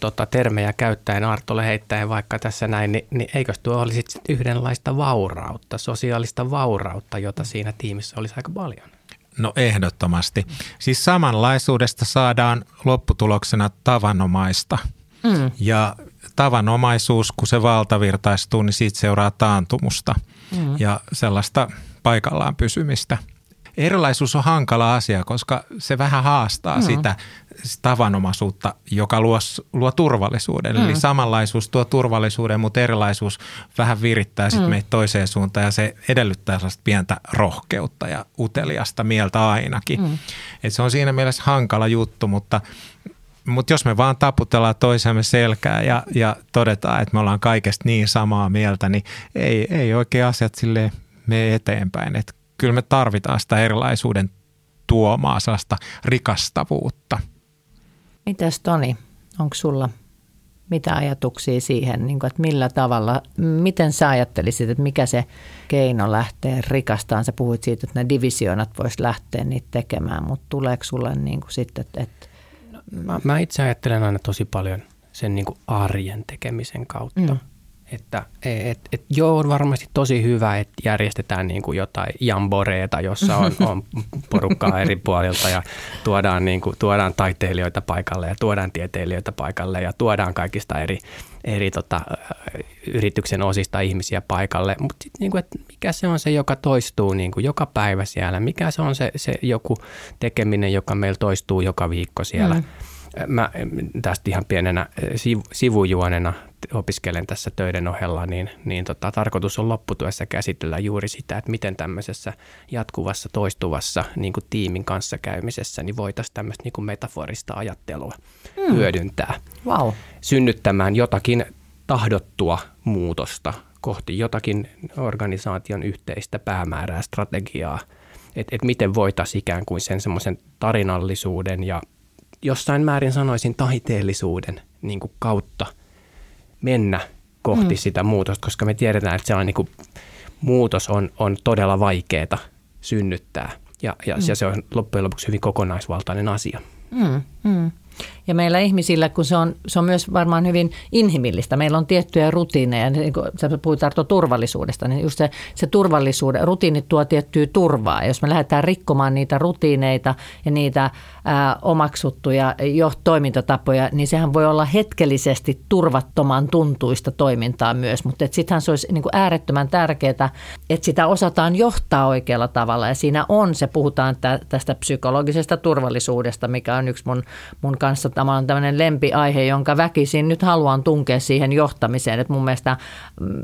tota, termejä käyttäen, Artolle heittäen vaikka tässä näin, niin, niin eikös tuo olisi yhdenlaista vaurautta, sosiaalista vaurautta, jota siinä tiimissä olisi aika paljon? No ehdottomasti. Siis samanlaisuudesta saadaan lopputuloksena tavanomaista. Mm. Ja tavanomaisuus, kun se valtavirtaistuu, niin siitä seuraa taantumusta mm. ja sellaista paikallaan pysymistä – erilaisuus on hankala asia, koska se vähän haastaa mm. sitä tavanomaisuutta, joka luo, luo turvallisuuden. Mm. Eli samanlaisuus tuo turvallisuuden, mutta erilaisuus vähän virittää sitten mm. meitä toiseen suuntaan ja se edellyttää sellaista pientä rohkeutta ja uteliasta mieltä ainakin. Mm. Et se on siinä mielessä hankala juttu, mutta mutta jos me vaan taputellaan toisemme selkää ja, ja todetaan, että me ollaan kaikesta niin samaa mieltä, niin ei, ei oikein asiat sille mene eteenpäin. Et kyllä me tarvitaan sitä erilaisuuden tuomaa sellaista rikastavuutta. Mitäs Toni, onko sulla mitä ajatuksia siihen, niin kuin, että millä tavalla, miten sä ajattelisit, että mikä se keino lähtee rikastaan? Sä puhuit siitä, että ne divisioonat vois lähteä niitä tekemään, mutta tuleeko sulle niin kuin sitten, että... että no, mä, mä itse ajattelen aina tosi paljon sen niin kuin arjen tekemisen kautta. Mm. Että et, et, joo, on varmasti tosi hyvä, että järjestetään niin kuin jotain jamboreeta, jossa on, on porukkaa eri puolilta ja tuodaan, niin kuin, tuodaan taiteilijoita paikalle ja tuodaan tieteilijöitä paikalle ja tuodaan kaikista eri, eri tota, yrityksen osista ihmisiä paikalle. Mutta niin mikä se on se, joka toistuu niin kuin joka päivä siellä? Mikä se on se, se joku tekeminen, joka meillä toistuu joka viikko siellä? Mm. Mä tästä ihan pienenä sivujuonena opiskelen tässä töiden ohella, niin, niin tota, tarkoitus on lopputyössä käsitellä juuri sitä, että miten tämmöisessä jatkuvassa, toistuvassa niin kuin tiimin kanssa käymisessä, niin voitaisiin tämmöistä niin kuin metaforista ajattelua mm. hyödyntää. Wow. Synnyttämään jotakin tahdottua muutosta kohti jotakin organisaation yhteistä päämäärää, strategiaa, että et miten voitaisiin ikään kuin sen semmoisen tarinallisuuden ja jossain määrin sanoisin taiteellisuuden niin kuin kautta – mennä kohti mm. sitä muutosta, koska me tiedetään, että sellainen niin kuin muutos on, on todella vaikeaa synnyttää ja, ja, mm. ja se on loppujen lopuksi hyvin kokonaisvaltainen asia. Mm, mm. Ja meillä ihmisillä, kun se on, se on myös varmaan hyvin inhimillistä, meillä on tiettyjä rutiineja, niin kun sä puhuit Arto turvallisuudesta, niin just se, se turvallisuuden, rutiinit tuo tiettyä turvaa. Ja jos me lähdetään rikkomaan niitä rutiineita ja niitä omaksuttuja jo toimintatapoja, niin sehän voi olla hetkellisesti turvattoman tuntuista toimintaa myös, mutta sittenhän se olisi niin kuin äärettömän tärkeää, että sitä osataan johtaa oikealla tavalla. Ja siinä on se, puhutaan tästä psykologisesta turvallisuudesta, mikä on yksi mun, mun kanssa. Tämä on tämmöinen lempiaihe, jonka väkisin nyt haluan tunkea siihen johtamiseen. Että mun mielestä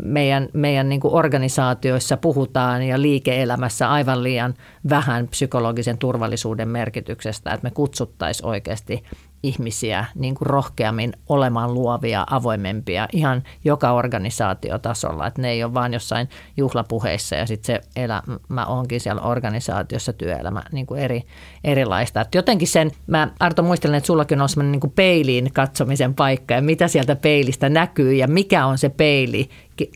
meidän, meidän niin kuin organisaatioissa puhutaan ja liike-elämässä aivan liian vähän psykologisen turvallisuuden merkityksestä, että me kutsuttaisiin oikeasti ihmisiä niin kuin rohkeammin olemaan luovia, avoimempia ihan joka organisaatiotasolla. Että ne ei ole vain jossain juhlapuheissa ja sitten se elämä onkin siellä organisaatiossa työelämä niin kuin eri, erilaista. Et jotenkin sen, mä Arto muistelen, että sullakin on sellainen niin kuin peiliin katsomisen paikka ja mitä sieltä peilistä näkyy ja mikä on se peili,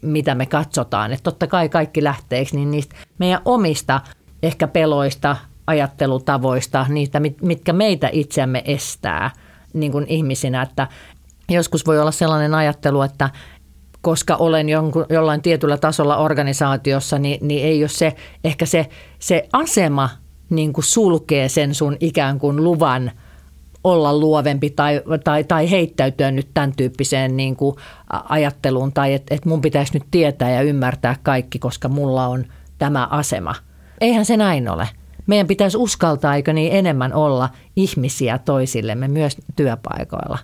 mitä me katsotaan. Että totta kai kaikki lähtee niin niistä meidän omista ehkä peloista, ajattelutavoista, niitä, mitkä meitä itseämme estää niin kuin ihmisinä. Että joskus voi olla sellainen ajattelu, että koska olen jonkun, jollain tietyllä tasolla organisaatiossa, niin, niin ei ole se, ehkä se, se asema niin kuin sulkee sen sun ikään kuin luvan olla luovempi tai, tai, tai heittäytyä nyt tämän tyyppiseen niin kuin ajatteluun tai että et mun pitäisi nyt tietää ja ymmärtää kaikki, koska mulla on tämä asema. Eihän se näin ole meidän pitäisi uskaltaa, eikö niin, enemmän olla ihmisiä toisillemme myös työpaikoilla.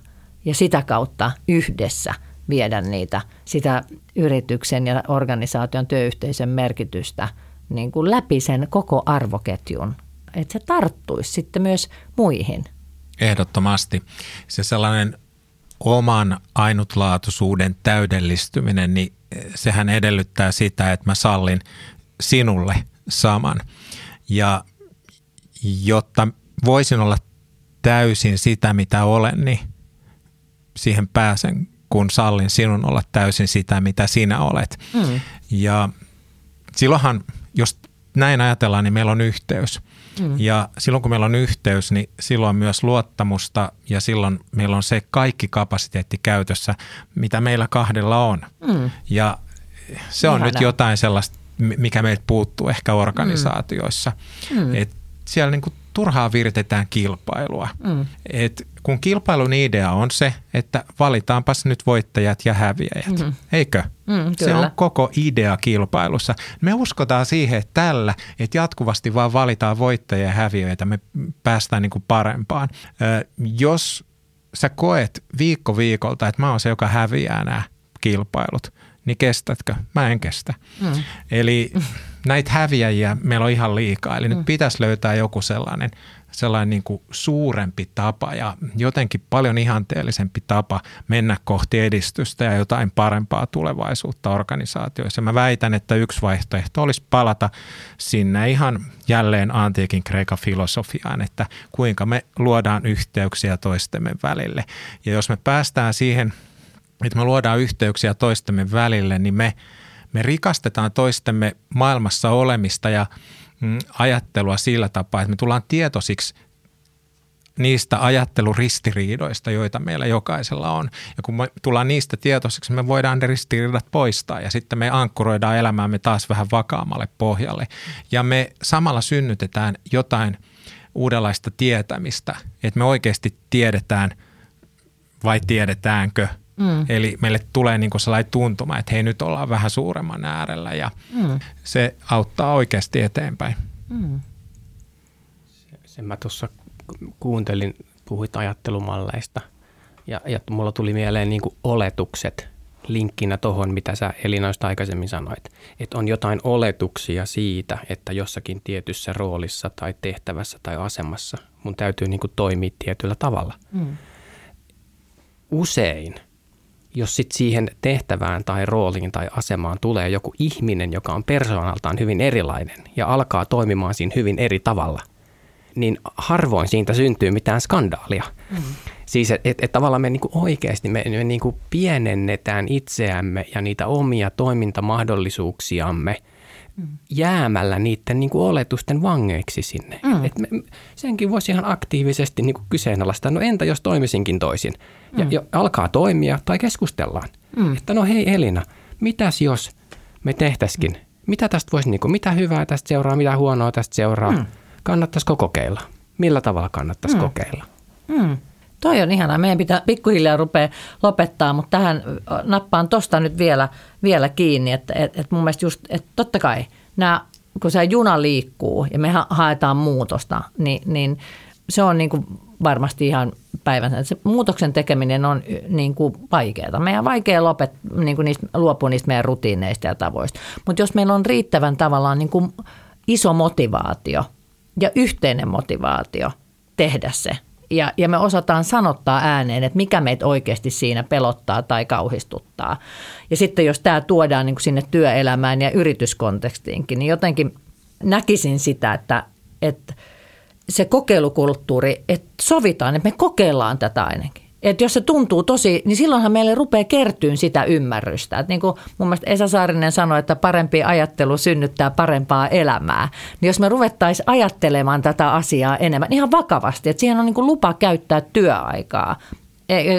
Ja sitä kautta yhdessä viedä niitä, sitä yrityksen ja organisaation työyhteisön merkitystä niin kuin läpi sen koko arvoketjun. Että se tarttuisi sitten myös muihin. Ehdottomasti. Se sellainen oman ainutlaatuisuuden täydellistyminen, niin sehän edellyttää sitä, että mä sallin sinulle saman. Ja jotta voisin olla täysin sitä, mitä olen, niin siihen pääsen, kun sallin sinun olla täysin sitä, mitä sinä olet. Mm. Ja silloinhan, jos näin ajatellaan, niin meillä on yhteys. Mm. Ja silloin kun meillä on yhteys, niin silloin on myös luottamusta ja silloin meillä on se kaikki kapasiteetti käytössä, mitä meillä kahdella on. Mm. Ja se on Ihana. nyt jotain sellaista, mikä meiltä puuttuu ehkä organisaatioissa. Mm. Et siellä niin kuin turhaa viritetään kilpailua. Mm. Et kun kilpailun idea on se, että valitaanpas nyt voittajat ja häviäjät, mm. eikö? Mm, se on koko idea kilpailussa. Me uskotaan siihen, että tällä, että jatkuvasti vaan valitaan voittajia ja häviöitä, me päästään niin kuin parempaan. Ö, jos sä koet viikko viikolta, että mä oon se, joka häviää nämä kilpailut, niin kestätkö? Mä en kestä. Mm. Eli näitä häviäjiä meillä on ihan liikaa. Eli mm. nyt pitäisi löytää joku sellainen sellainen niin kuin suurempi tapa ja jotenkin paljon ihanteellisempi tapa mennä kohti edistystä ja jotain parempaa tulevaisuutta organisaatioissa. Mä väitän, että yksi vaihtoehto olisi palata sinne ihan jälleen antiikin Kreikan filosofiaan, että kuinka me luodaan yhteyksiä toistemme välille. Ja jos me päästään siihen, että me luodaan yhteyksiä toistemme välille, niin me, me rikastetaan toistemme maailmassa olemista ja – Mm, ajattelua sillä tapaa, että me tullaan tietoisiksi niistä ajatteluristiriidoista, joita meillä jokaisella on. Ja kun me tullaan niistä tietoisiksi, me voidaan ne ristiriidat poistaa ja sitten me ankkuroidaan elämäämme taas vähän vakaammalle pohjalle. Ja me samalla synnytetään jotain uudenlaista tietämistä, että me oikeasti tiedetään vai tiedetäänkö – Mm. Eli meille tulee niin kuin sellainen tuntuma, että hei nyt ollaan vähän suuremman äärellä ja mm. se auttaa oikeasti eteenpäin. Mm. Sen mä tuossa kuuntelin, puhuit ajattelumalleista ja, ja mulla tuli mieleen niin kuin oletukset linkkinä tuohon, mitä sä Elina aikaisemmin sanoit. Että on jotain oletuksia siitä, että jossakin tietyssä roolissa tai tehtävässä tai asemassa mun täytyy niin kuin toimia tietyllä tavalla. Mm. Usein – jos sit siihen tehtävään tai rooliin tai asemaan tulee joku ihminen, joka on persoonaltaan hyvin erilainen ja alkaa toimimaan siinä hyvin eri tavalla, niin harvoin siitä syntyy mitään skandaalia. Mm. Siis että et, et tavallaan me niinku oikeasti me, me niinku pienennetään itseämme ja niitä omia toimintamahdollisuuksiamme – jäämällä niiden niin kuin oletusten vangeiksi sinne. Mm. Et me, senkin voisi ihan aktiivisesti niin kuin kyseenalaistaa, no entä jos toimisinkin toisin? Ja, mm. ja alkaa toimia tai keskustellaan. Mm. Että no hei Elina, mitäs jos me tehtäisikin? Mm. Mitä tästä voisi, niin kuin, mitä hyvää tästä seuraa, mitä huonoa tästä seuraa? Mm. Kannattaisiko kokeilla? Millä tavalla kannattaisi mm. kokeilla? Mm. Toi on ihanaa. Meidän pitää pikkuhiljaa rupea lopettaa, mutta tähän nappaan tuosta nyt vielä, vielä kiinni, että et, et mun mielestä just, että totta kai nämä, kun se juna liikkuu ja me haetaan muutosta, niin, niin se on niin kuin varmasti ihan päivän. Se muutoksen tekeminen on niin kuin vaikeaa. Meidän on vaikea lopet, niin kuin niistä, luopua niistä meidän rutiineista ja tavoista. Mutta jos meillä on riittävän tavallaan niin kuin iso motivaatio ja yhteinen motivaatio tehdä se – ja, ja me osataan sanottaa ääneen, että mikä meitä oikeasti siinä pelottaa tai kauhistuttaa. Ja sitten jos tämä tuodaan niin kuin sinne työelämään ja yrityskontekstiinkin, niin jotenkin näkisin sitä, että, että se kokeilukulttuuri, että sovitaan, että me kokeillaan tätä ainakin. Että jos se tuntuu tosi, niin silloinhan meille rupeaa kertyyn sitä ymmärrystä. Että niin kuin mun mielestä Esa Saarinen sanoi, että parempi ajattelu synnyttää parempaa elämää. Niin jos me ruvettaisiin ajattelemaan tätä asiaa enemmän ihan vakavasti, että siihen on niin kuin lupa käyttää työaikaa,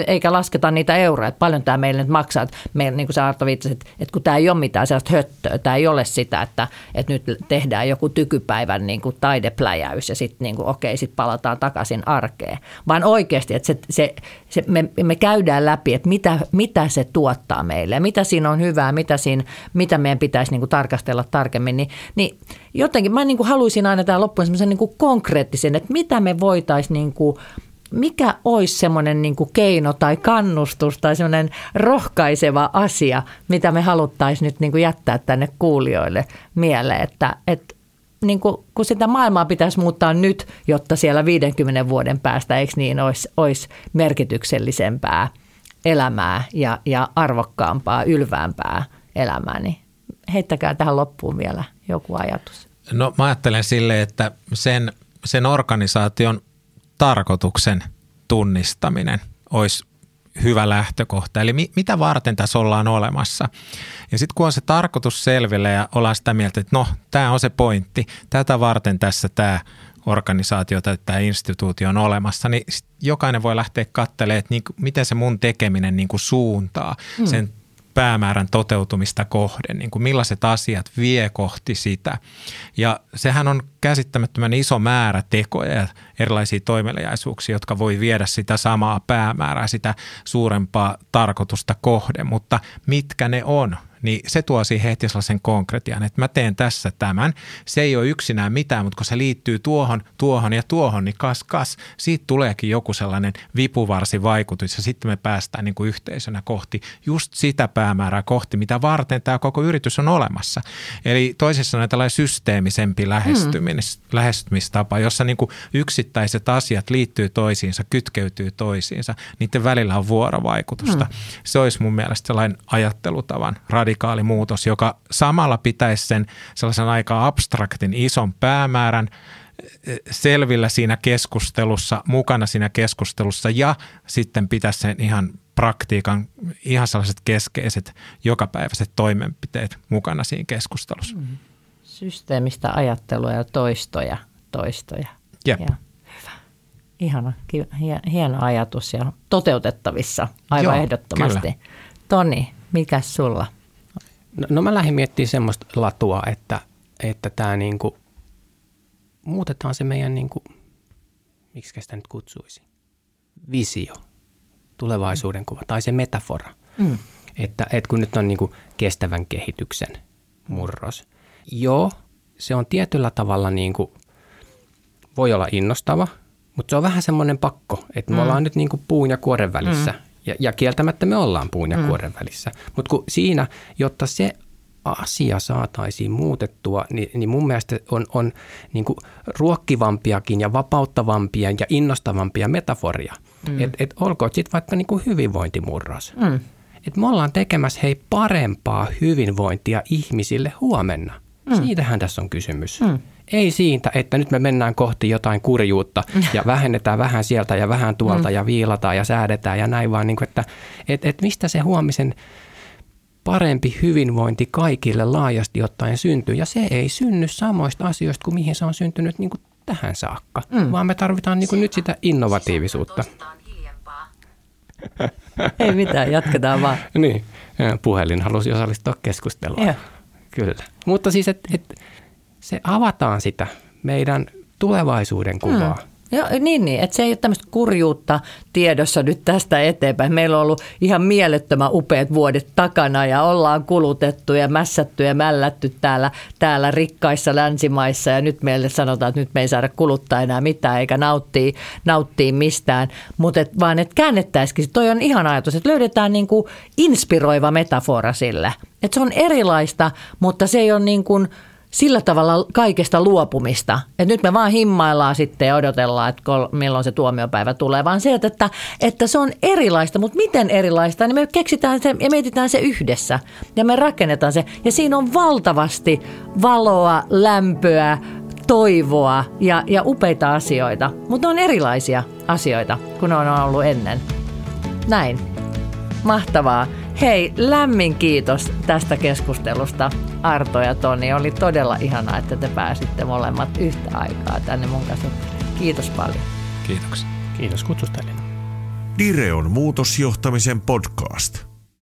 eikä lasketa niitä euroja, että paljon tämä meille nyt maksaa. Meillä, niin kuin sä Arto viittasit, että kun tämä ei ole mitään sellaista höttöä, tämä ei ole sitä, että, että nyt tehdään joku tykypäivän niin kuin taidepläjäys ja sitten niin okei, sitten palataan takaisin arkeen. Vaan oikeasti, että se, se, se, me, me käydään läpi, että mitä, mitä se tuottaa meille mitä siinä on hyvää, mitä, siinä, mitä meidän pitäisi niin kuin tarkastella tarkemmin. Niin, niin jotenkin mä niin kuin haluaisin aina tähän loppuun semmoisen niin konkreettisen, että mitä me voitaisiin niin kuin mikä olisi semmoinen niin keino tai kannustus tai semmoinen rohkaiseva asia, mitä me haluttaisiin nyt niin kuin jättää tänne kuulijoille mieleen, että, että niin kuin, kun sitä maailmaa pitäisi muuttaa nyt, jotta siellä 50 vuoden päästä, eikö niin, olisi, olisi merkityksellisempää elämää ja, ja arvokkaampaa, ylväämpää elämää, niin heittäkää tähän loppuun vielä joku ajatus. No mä ajattelen sille, että sen, sen organisaation tarkoituksen tunnistaminen olisi hyvä lähtökohta. Eli mi- mitä varten tässä ollaan olemassa. Ja sitten kun on se tarkoitus selville ja ollaan sitä mieltä, että no, tämä on se pointti, tätä varten tässä tämä organisaatio tai tämä instituutio on olemassa, niin jokainen voi lähteä katselemaan, että niin, miten se mun tekeminen niin kuin suuntaa hmm. sen päämäärän toteutumista kohden, niin kuin millaiset asiat vie kohti sitä. Ja sehän on käsittämättömän iso määrä tekoja ja erilaisia toimeliaisuuksia, jotka voi viedä sitä samaa päämäärää, sitä suurempaa tarkoitusta kohden, mutta mitkä ne on? Niin se tuo siihen heti sellaisen konkretian, että mä teen tässä tämän. Se ei ole yksinään mitään, mutta kun se liittyy tuohon, tuohon ja tuohon, niin kas kas, siitä tuleekin joku sellainen vipuvarsivaikutus ja sitten me päästään niin kuin yhteisönä kohti just sitä päämäärää kohti, mitä varten tämä koko yritys on olemassa. Eli toisin sanoen tällainen systeemisempi lähestymistapa, jossa niin kuin yksittäiset asiat liittyy toisiinsa, kytkeytyy toisiinsa, niiden välillä on vuorovaikutusta. Hmm. Se olisi mun mielestä sellainen ajattelutavan radikaali muutos, joka samalla pitäisi sen sellaisen aika abstraktin ison päämäärän eh, selvillä siinä keskustelussa, mukana siinä keskustelussa ja sitten pitäisi sen ihan praktiikan, ihan sellaiset keskeiset jokapäiväiset toimenpiteet mukana siinä keskustelussa. Hmm. Systeemistä ajattelua ja toistoja, toistoja. Jep. Ja ihana, hieno ajatus ja toteutettavissa aivan Joo, ehdottomasti. Kyllä. Toni, mikä sulla? No, no mä lähdin miettimään semmoista latua, että, että tämä niinku, muutetaan se meidän, niinku, miksi sitä nyt kutsuisi, visio, tulevaisuuden kuva tai se metafora. Mm. Että, että kun nyt on niinku kestävän kehityksen murros. Joo, se on tietyllä tavalla niinku, voi olla innostava – mutta se on vähän semmoinen pakko, että me mm. ollaan nyt niin kuin puun ja kuoren välissä. Ja, ja kieltämättä me ollaan puun ja mm. kuoren välissä. Mutta kun siinä, jotta se asia saataisiin muutettua, niin, niin mun mielestä on, on niin kuin ruokkivampiakin ja vapauttavampia ja innostavampia metaforia. Mm. Että et olkoon sitten vaikka niin kuin hyvinvointimurros. Mm. Että me ollaan tekemässä hei parempaa hyvinvointia ihmisille huomenna. Mm. Siitähän tässä on kysymys. Mm. Ei siitä, että nyt me mennään kohti jotain kurjuutta ja vähennetään vähän sieltä ja vähän tuolta mm. ja viilataan ja säädetään ja näin, vaan niin kuin, että et, et mistä se huomisen parempi hyvinvointi kaikille laajasti ottaen syntyy. Ja se ei synny samoista asioista kuin mihin se on syntynyt niin kuin tähän saakka, mm. vaan me tarvitaan niin kuin nyt sitä innovatiivisuutta. Ei mitään, jatketaan vaan. niin, puhelin halusi osallistua keskusteluun. Joo. Kyllä. Mutta siis, että et, se avataan sitä meidän tulevaisuuden kuvaa. Hmm. Joo, niin, niin, että se ei ole tämmöistä kurjuutta tiedossa nyt tästä eteenpäin. Meillä on ollut ihan mielettömän upeat vuodet takana ja ollaan kulutettu ja mässätty ja mällätty täällä, täällä rikkaissa länsimaissa ja nyt meille sanotaan, että nyt me ei saada kuluttaa enää mitään eikä nauttia, nauttia mistään, mutta et, vaan että käännettäisikin. Toi on ihan ajatus, että löydetään niin kuin inspiroiva metafora sille. Että se on erilaista, mutta se ei ole niin kuin – sillä tavalla kaikesta luopumista. Että nyt me vaan himmaillaan sitten ja odotellaan, että kol, milloin se tuomiopäivä tulee, vaan se, että, että se on erilaista, mutta miten erilaista, niin me keksitään se ja mietitään se yhdessä ja me rakennetaan se. Ja siinä on valtavasti valoa, lämpöä, toivoa ja, ja upeita asioita, mutta on erilaisia asioita kuin on ollut ennen. Näin. Mahtavaa. Hei, lämmin kiitos tästä keskustelusta Arto ja Toni. Oli todella ihanaa, että te pääsitte molemmat yhtä aikaa tänne mun kanssa. Kiitos paljon. Kiitoksia. Kiitos kutsusta, Direon muutosjohtamisen podcast.